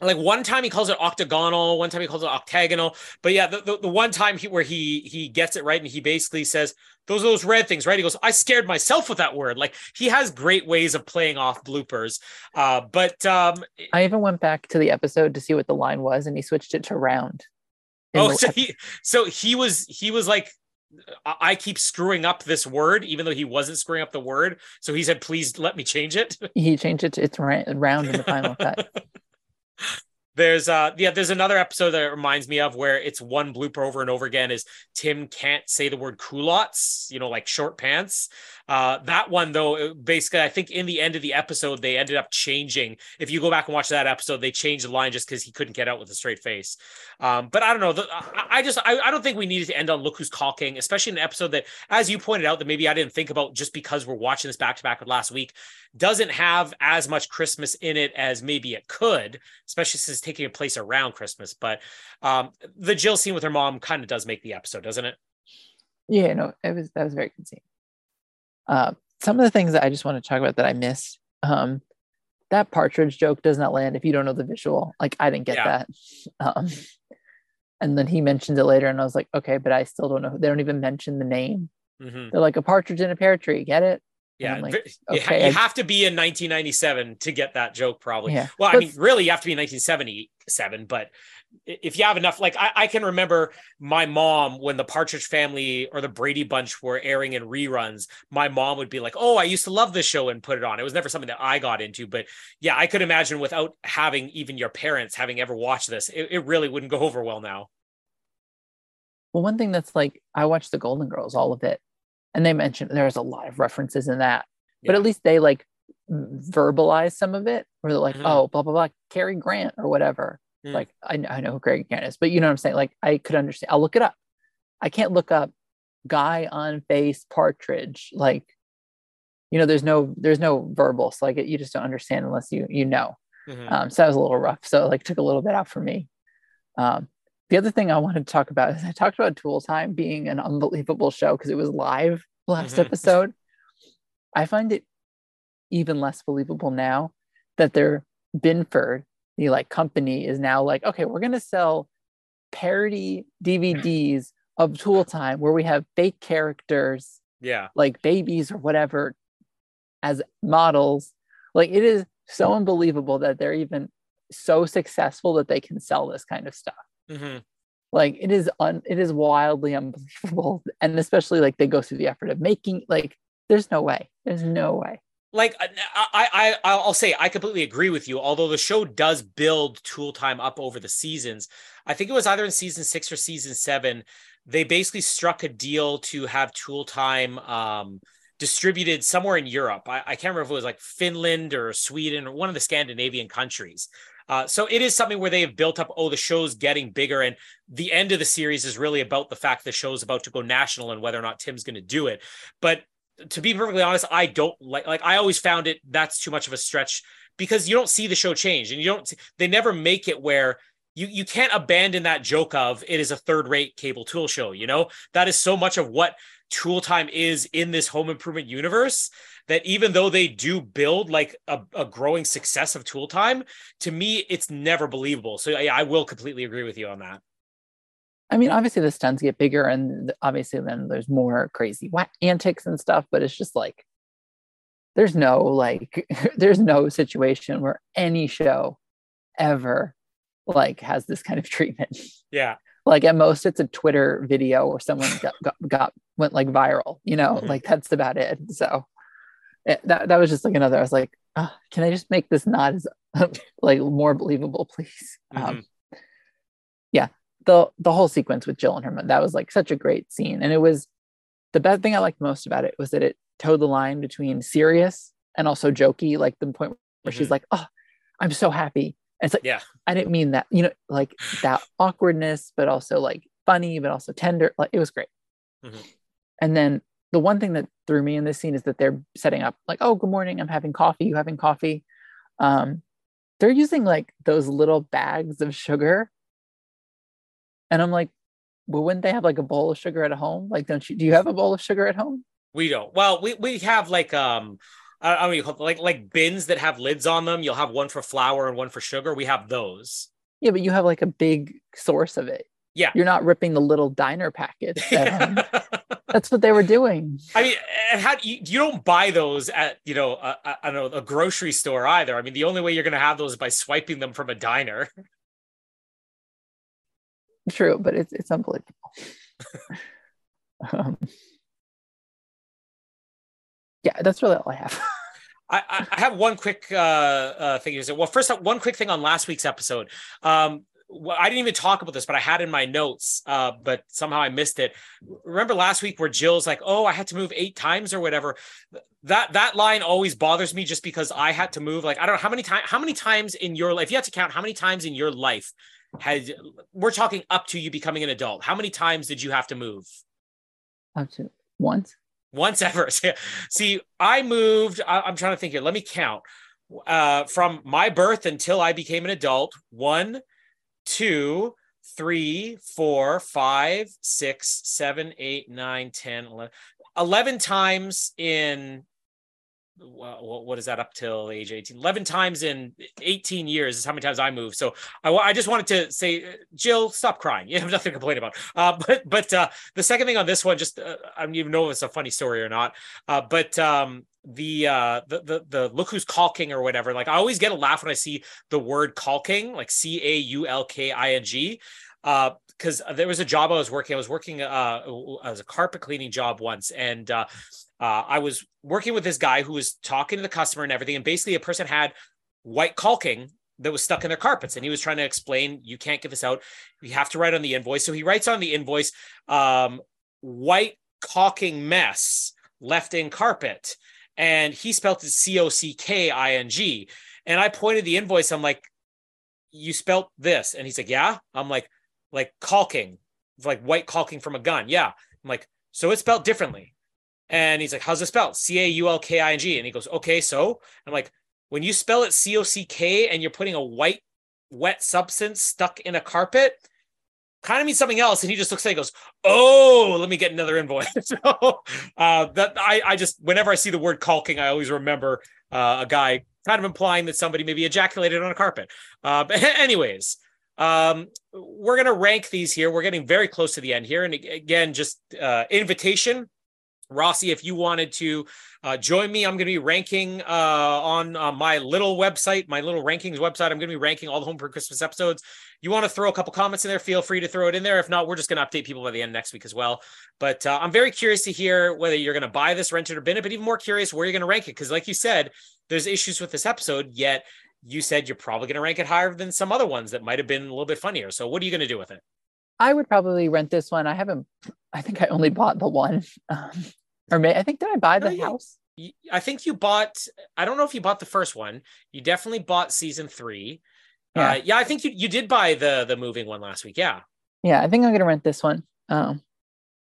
like one time he calls it octagonal one time he calls it octagonal but yeah the, the, the, one time he, where he he gets it right and he basically says those those red things right he goes i scared myself with that word like he has great ways of playing off bloopers uh but um
i even went back to the episode to see what the line was and he switched it to round
oh so he so he was he was like I keep screwing up this word, even though he wasn't screwing up the word. So he said, "Please let me change it."
He changed it to it's round in the final cut.
There's uh yeah, there's another episode that reminds me of where it's one blooper over and over again is Tim can't say the word culottes, you know, like short pants. Uh, that one though, basically, I think in the end of the episode they ended up changing. If you go back and watch that episode, they changed the line just because he couldn't get out with a straight face. Um, but I don't know. The, I, I, just I, I, don't think we needed to end on look who's caulking, especially an episode that, as you pointed out, that maybe I didn't think about just because we're watching this back to back with last week, doesn't have as much Christmas in it as maybe it could, especially since it's taking place around Christmas. But um, the Jill scene with her mom kind of does make the episode, doesn't it?
Yeah, no, it was that was very good scene. Uh, some of the things that I just want to talk about that I missed. Um, that partridge joke does not land if you don't know the visual. Like I didn't get yeah. that. Um, and then he mentions it later, and I was like, okay, but I still don't know. They don't even mention the name. Mm-hmm. They're like a partridge in a pear tree. Get it?
Yeah, like, okay, you have to be in 1997 to get that joke, probably. Yeah. Well, I mean, really, you have to be in 1977, but if you have enough, like I, I, can remember my mom when the Partridge Family or the Brady Bunch were airing in reruns, my mom would be like, "Oh, I used to love this show," and put it on. It was never something that I got into, but yeah, I could imagine without having even your parents having ever watched this, it, it really wouldn't go over well now.
Well, one thing that's like I watched the Golden Girls, all of it, and they mentioned there's a lot of references in that, yeah. but at least they like verbalize some of it, where they're like, mm-hmm. "Oh, blah blah blah, Cary Grant or whatever." Mm. Like I, I know who Cary Grant is, but you know what I'm saying? Like I could understand. I'll look it up. I can't look up guy on face partridge. Like, you know, there's no there's no verbal. So like it, you just don't understand unless you you know. Mm-hmm. Um, so that was a little rough. So like took a little bit out for me. Um, the other thing I wanted to talk about is I talked about Tool Time being an unbelievable show because it was live last mm-hmm. episode. I find it even less believable now that they're Binford the like company is now like, okay, we're gonna sell parody DVDs of Tool Time where we have fake characters,
yeah,
like babies or whatever, as models. Like it is so unbelievable that they're even so successful that they can sell this kind of stuff. Mm-hmm. Like it is un, it is wildly unbelievable, and especially like they go through the effort of making like there's no way, there's no way
like uh, I, I I'll say I completely agree with you. Although the show does build Tool Time up over the seasons, I think it was either in season six or season seven. They basically struck a deal to have Tool Time um, distributed somewhere in Europe. I, I, can't remember if it was like Finland or Sweden or one of the Scandinavian countries. Uh, so it is something where they have built up. Oh, the show's getting bigger, and the end of the series is really about the fact the show's about to go national and whether or not Tim's going to do it. But to be perfectly honest, I don't like like I always found it that's too much of a stretch because you don't see the show change and you don't they never make it where you you can't abandon that joke of it is a third rate cable tool show, you know? That is so much of what tool time is in this home improvement universe that even though they do build like a, a growing success of tool time, to me it's never believable. So yeah, I will completely agree with you on that.
I mean, obviously the stunts get bigger, and obviously then there's more crazy antics and stuff. But it's just like there's no like there's no situation where any show ever like has this kind of treatment.
Yeah.
Like at most, it's a Twitter video or someone got, got, got went like viral. You know, mm-hmm. like that's about it. So it, that that was just like another. I was like, oh, can I just make this not as like more believable, please? Um, mm-hmm. Um, yeah, the the whole sequence with Jill and her mom, that was like such a great scene. And it was the best thing I liked most about it was that it toed the line between serious and also jokey, like the point where mm-hmm. she's like, Oh, I'm so happy. And it's like, yeah, I didn't mean that, you know, like that awkwardness, but also like funny, but also tender. Like it was great. Mm-hmm. And then the one thing that threw me in this scene is that they're setting up like, oh, good morning, I'm having coffee. You having coffee? Um, they're using like those little bags of sugar and I'm like, well, wouldn't they have like a bowl of sugar at home? Like, don't you? Do you have a bowl of sugar at home?
We don't. Well, we we have like um, I don't know you call it, like like bins that have lids on them. You'll have one for flour and one for sugar. We have those.
Yeah, but you have like a big source of it.
Yeah,
you're not ripping the little diner packets. That's what they were doing.
I mean, how you, you don't buy those at you know a, a, I don't know a grocery store either. I mean, the only way you're going to have those is by swiping them from a diner.
True, but it's it's unbelievable. um, yeah, that's really all I have.
I, I have one quick uh, uh, thing to say. Well, first, one quick thing on last week's episode. Um, well, I didn't even talk about this, but I had in my notes, uh, but somehow I missed it. Remember last week where Jill's like, "Oh, I had to move eight times or whatever." That that line always bothers me, just because I had to move. Like I don't know how many times, how many times in your life you have to count how many times in your life had we're talking up to you becoming an adult. How many times did you have to move?
Up to once.
Once ever. See, I moved. I, I'm trying to think here. Let me count. Uh, from my birth until I became an adult, one, two, three, four, five, six, seven, eight, nine, 10, 11, 11 times in what is that up till age 18 11 times in 18 years is how many times i moved. So i, I just wanted to say jill stop crying. You have nothing to complain about. Uh, but but uh, the second thing on this one just uh, i don't even know if it's a funny story or not uh, but um, the uh the, the the look who's caulking or whatever like i always get a laugh when i see the word caulking like c-a-u-l-k-i-n-g uh because there was a job i was working i was working uh as a carpet cleaning job once and uh uh, I was working with this guy who was talking to the customer and everything. And basically, a person had white caulking that was stuck in their carpets. And he was trying to explain, you can't get this out. You have to write on the invoice. So he writes on the invoice, um, white caulking mess left in carpet. And he spelled it C O C K I N G. And I pointed the invoice. I'm like, you spelt this. And he's like, yeah. I'm like, like caulking, like white caulking from a gun. Yeah. I'm like, so it's spelled differently. And he's like, How's it spelled? C A U L K I N G. And he goes, Okay, so I'm like, when you spell it C O C K and you're putting a white, wet substance stuck in a carpet, kind of means something else. And he just looks at it and goes, Oh, let me get another invoice. so uh, that I, I just, whenever I see the word caulking, I always remember uh, a guy kind of implying that somebody maybe ejaculated on a carpet. Uh, but anyways, um, we're going to rank these here. We're getting very close to the end here. And again, just uh, invitation Rossi, if you wanted to uh, join me, I'm going to be ranking uh, on uh, my little website, my little rankings website. I'm going to be ranking all the Home for Christmas episodes. You want to throw a couple comments in there? Feel free to throw it in there. If not, we're just going to update people by the end next week as well. But uh, I'm very curious to hear whether you're going to buy this, rent it, or bin it. But even more curious where you're going to rank it, because like you said, there's issues with this episode. Yet you said you're probably going to rank it higher than some other ones that might have been a little bit funnier. So what are you going to do with it?
I would probably rent this one. I haven't. I think I only bought the one. Um, or may I think did I buy the oh, house?
I think you bought. I don't know if you bought the first one. You definitely bought season three. Yeah, uh, yeah. I think you you did buy the the moving one last week. Yeah.
Yeah, I think I'm gonna rent this one, um,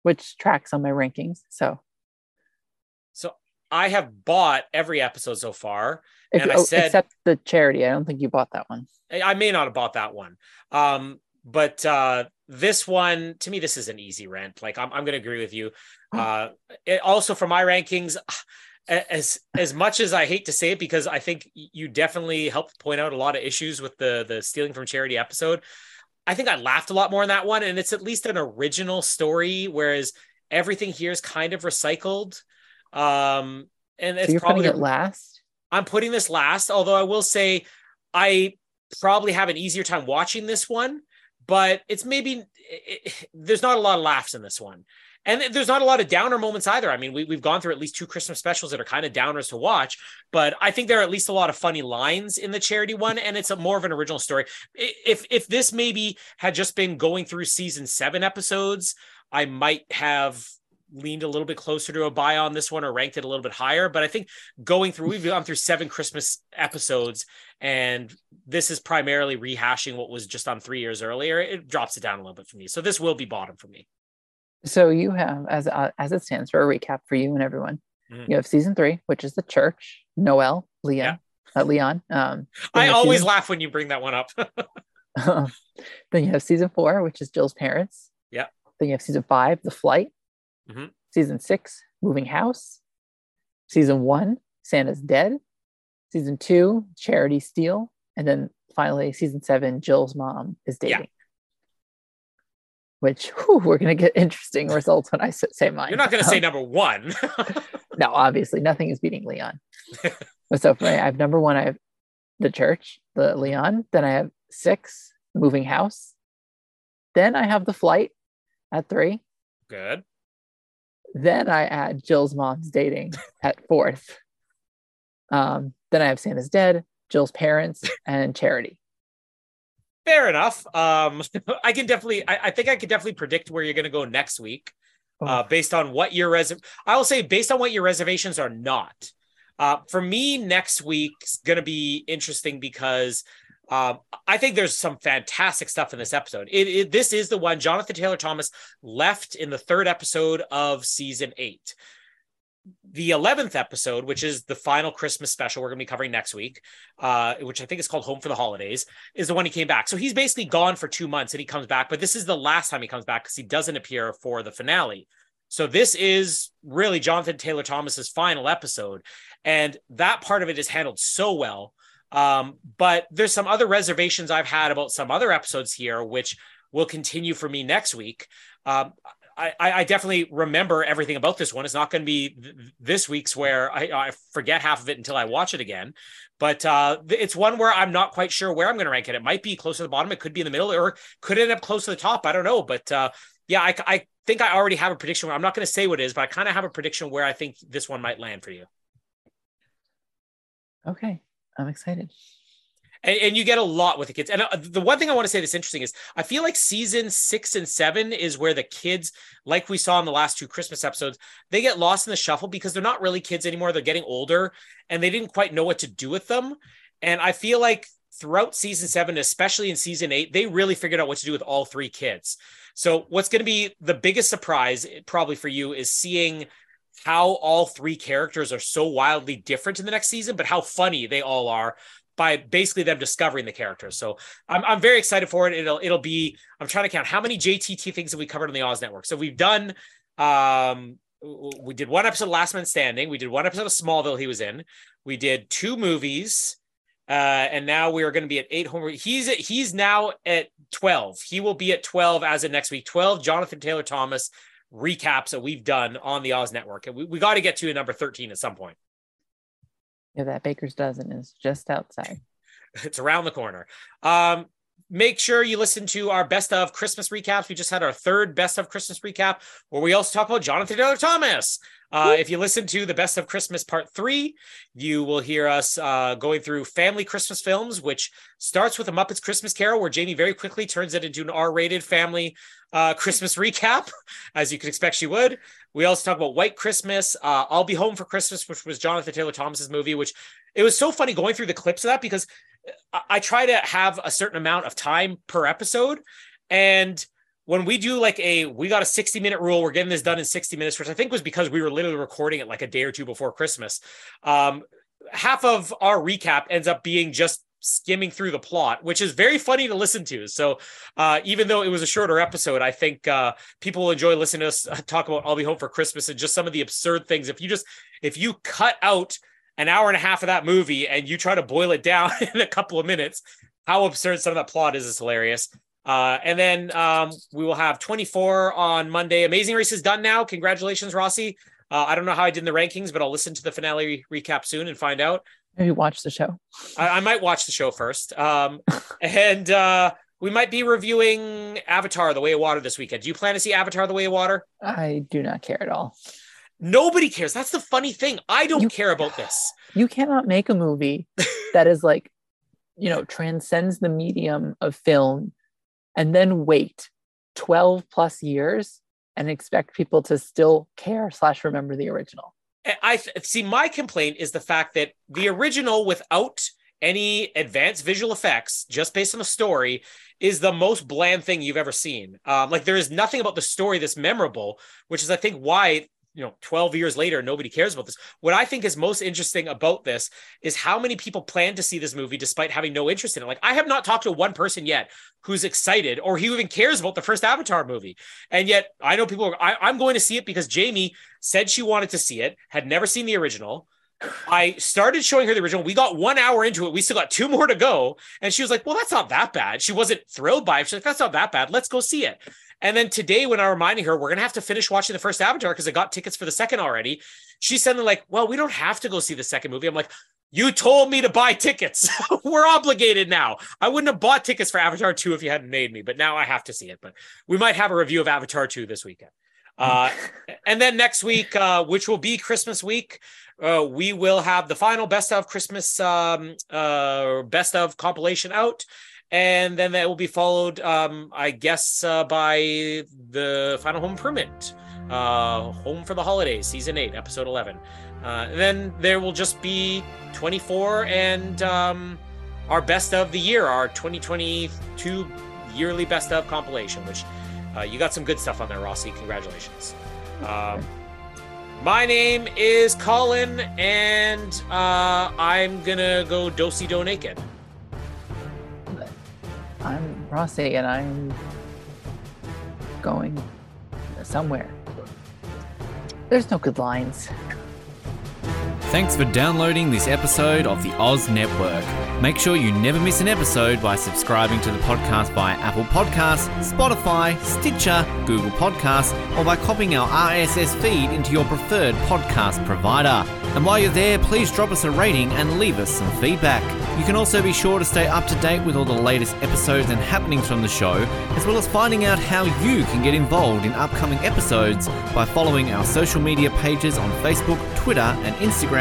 which tracks on my rankings. So.
So I have bought every episode so far,
if, and I oh, said except the charity. I don't think you bought that one.
I may not have bought that one. Um, but uh, this one to me, this is an easy rent. Like I'm, I'm going to agree with you. Uh, it, also for my rankings, as as much as I hate to say it, because I think you definitely helped point out a lot of issues with the the stealing from charity episode. I think I laughed a lot more in that one, and it's at least an original story, whereas everything here is kind of recycled. Um, and it's
so you're
probably
putting it last.
I'm putting this last, although I will say I probably have an easier time watching this one, but it's maybe it, there's not a lot of laughs in this one. And there's not a lot of downer moments either. I mean, we, we've gone through at least two Christmas specials that are kind of downers to watch, but I think there are at least a lot of funny lines in the charity one, and it's a more of an original story. If if this maybe had just been going through season seven episodes, I might have leaned a little bit closer to a buy on this one or ranked it a little bit higher. But I think going through, we've gone through seven Christmas episodes, and this is primarily rehashing what was just on three years earlier. It drops it down a little bit for me. So this will be bottom for me.
So you have, as uh, as it stands for a recap for you and everyone, mm-hmm. you have season three, which is the church, Noel, Leon, yeah. uh, Leon. Um,
I always season... laugh when you bring that one up.
then you have season four, which is Jill's parents.
Yeah.
Then you have season five, The Flight. Mm-hmm. Season six, Moving House. Season one, Santa's Dead. Season two, Charity Steal. And then finally, season seven, Jill's mom is dating. Yeah which whew, we're going to get interesting results when I say mine.
You're not going to um, say number one.
no, obviously, nothing is beating Leon. so for me, I have number one, I have the church, the Leon. Then I have six, moving house. Then I have the flight at three.
Good.
Then I add Jill's mom's dating at fourth. Um, then I have Santa's dead, Jill's parents, and charity.
fair enough. Um, I can definitely, I, I think I could definitely predict where you're going to go next week, uh, based on what your res. I will say based on what your reservations are not. Uh, for me, next week's going to be interesting because um, I think there's some fantastic stuff in this episode. It, it, this is the one Jonathan Taylor Thomas left in the third episode of season eight the 11th episode, which is the final Christmas special we're going to be covering next week, uh, which I think is called Home for the Holidays, is the one he came back. So he's basically gone for two months and he comes back, but this is the last time he comes back because he doesn't appear for the finale. So this is really Jonathan Taylor Thomas's final episode. And that part of it is handled so well. Um, but there's some other reservations I've had about some other episodes here, which will continue for me next week. Um, I, I definitely remember everything about this one. It's not going to be th- this week's where I, I, forget half of it until I watch it again. But uh, it's one where I'm not quite sure where I'm going to rank it. It might be close to the bottom. It could be in the middle, or could end up close to the top. I don't know. But uh, yeah, I, I think I already have a prediction. I'm not going to say what it is, but I kind of have a prediction where I think this one might land for you.
Okay, I'm excited
and, and, you get a lot with the kids. And uh, the one thing I want to say that's interesting is I feel like season six and seven is where the kids, like we saw in the last two Christmas episodes, they get lost in the shuffle because they're not really kids anymore. They're getting older and they didn't quite know what to do with them. And I feel like throughout season seven, especially in season eight, they really figured out what to do with all three kids. So what's going to be the biggest surprise probably for you is seeing how all three characters are so wildly different in the next season, but how funny they all are by basically them discovering the characters. So I'm, I'm very excited for it. It'll it'll be I'm trying to count how many JTT things have we covered on the Oz Network. So we've done um we did one episode of Last Man Standing. We did one episode of Smallville he was in. We did two movies. Uh, and now we are going to be at eight home. He's at, he's now at 12. He will be at 12 as of next week. 12 Jonathan Taylor Thomas recaps that we've done on the Oz Network. And we, we got to get to number 13 at some point.
Yeah, that baker's dozen is just outside.
it's around the corner. Um, make sure you listen to our best of Christmas recaps. We just had our third best of Christmas recap, where we also talk about Jonathan Taylor Thomas. Uh, if you listen to the best of Christmas part three, you will hear us uh, going through family Christmas films, which starts with a Muppets Christmas Carol, where Jamie very quickly turns it into an R-rated family uh, Christmas recap, as you could expect she would. We also talk about White Christmas, uh, I'll Be Home for Christmas, which was Jonathan Taylor Thomas's movie, which it was so funny going through the clips of that because I, I try to have a certain amount of time per episode. And when we do like a we got a 60 minute rule we're getting this done in 60 minutes which i think was because we were literally recording it like a day or two before christmas um half of our recap ends up being just skimming through the plot, which is very funny to listen to. So, uh, even though it was a shorter episode, I think uh, people will enjoy listening to us talk about "I'll Be Home for Christmas" and just some of the absurd things. If you just if you cut out an hour and a half of that movie and you try to boil it down in a couple of minutes, how absurd some of that plot is is hilarious. Uh, and then um, we will have 24 on Monday. Amazing Race is done now. Congratulations, Rossi. Uh, I don't know how I did in the rankings, but I'll listen to the finale recap soon and find out.
Maybe watch the show.
I, I might watch the show first. Um, and uh, we might be reviewing Avatar: The Way of Water this weekend. Do you plan to see Avatar: The Way of Water?
I do not care at all.
Nobody cares. That's the funny thing. I don't you, care about this.
You cannot make a movie that is like, you know, transcends the medium of film and then wait 12 plus years and expect people to still care slash remember the original.
I see. My complaint is the fact that the original, without any advanced visual effects, just based on the story, is the most bland thing you've ever seen. Um, like there is nothing about the story that's memorable, which is, I think, why you know 12 years later nobody cares about this. What i think is most interesting about this is how many people plan to see this movie despite having no interest in it. Like i have not talked to one person yet who's excited or who even cares about the first avatar movie. And yet i know people are, I, i'm going to see it because jamie said she wanted to see it had never seen the original I started showing her the original. We got one hour into it. We still got two more to go. And she was like, Well, that's not that bad. She wasn't thrilled by it. She's like, That's not that bad. Let's go see it. And then today, when I'm reminding her, we're going to have to finish watching the first Avatar because I got tickets for the second already. She's suddenly like, well, we don't have to go see the second movie. I'm like, you told me to buy tickets. we're obligated now. I wouldn't have bought tickets for Avatar 2 if you hadn't made me, but now I have to see it. But we might have a review of Avatar 2 this weekend. Uh, and then next week, uh, which will be Christmas week, uh, we will have the final best of Christmas, um, uh, best of compilation out and then that will be followed, um, I guess, uh, by the Final Home Improvement, uh, Home for the Holidays, season eight, episode eleven. Uh, and then there will just be 24 and um, our best of the year, our 2022 yearly best of compilation, which uh, you got some good stuff on there, Rossi. Congratulations. My name is Colin, and uh, I'm gonna go dosey do naked.
I'm Rossi, and I'm going somewhere. There's no good lines.
Thanks for downloading this episode of the Oz Network. Make sure you never miss an episode by subscribing to the podcast via Apple Podcasts, Spotify, Stitcher, Google Podcasts, or by copying our RSS feed into your preferred podcast provider. And while you're there, please drop us a rating and leave us some feedback. You can also be sure to stay up to date with all the latest episodes and happenings from the show, as well as finding out how you can get involved in upcoming episodes by following our social media pages on Facebook, Twitter, and Instagram,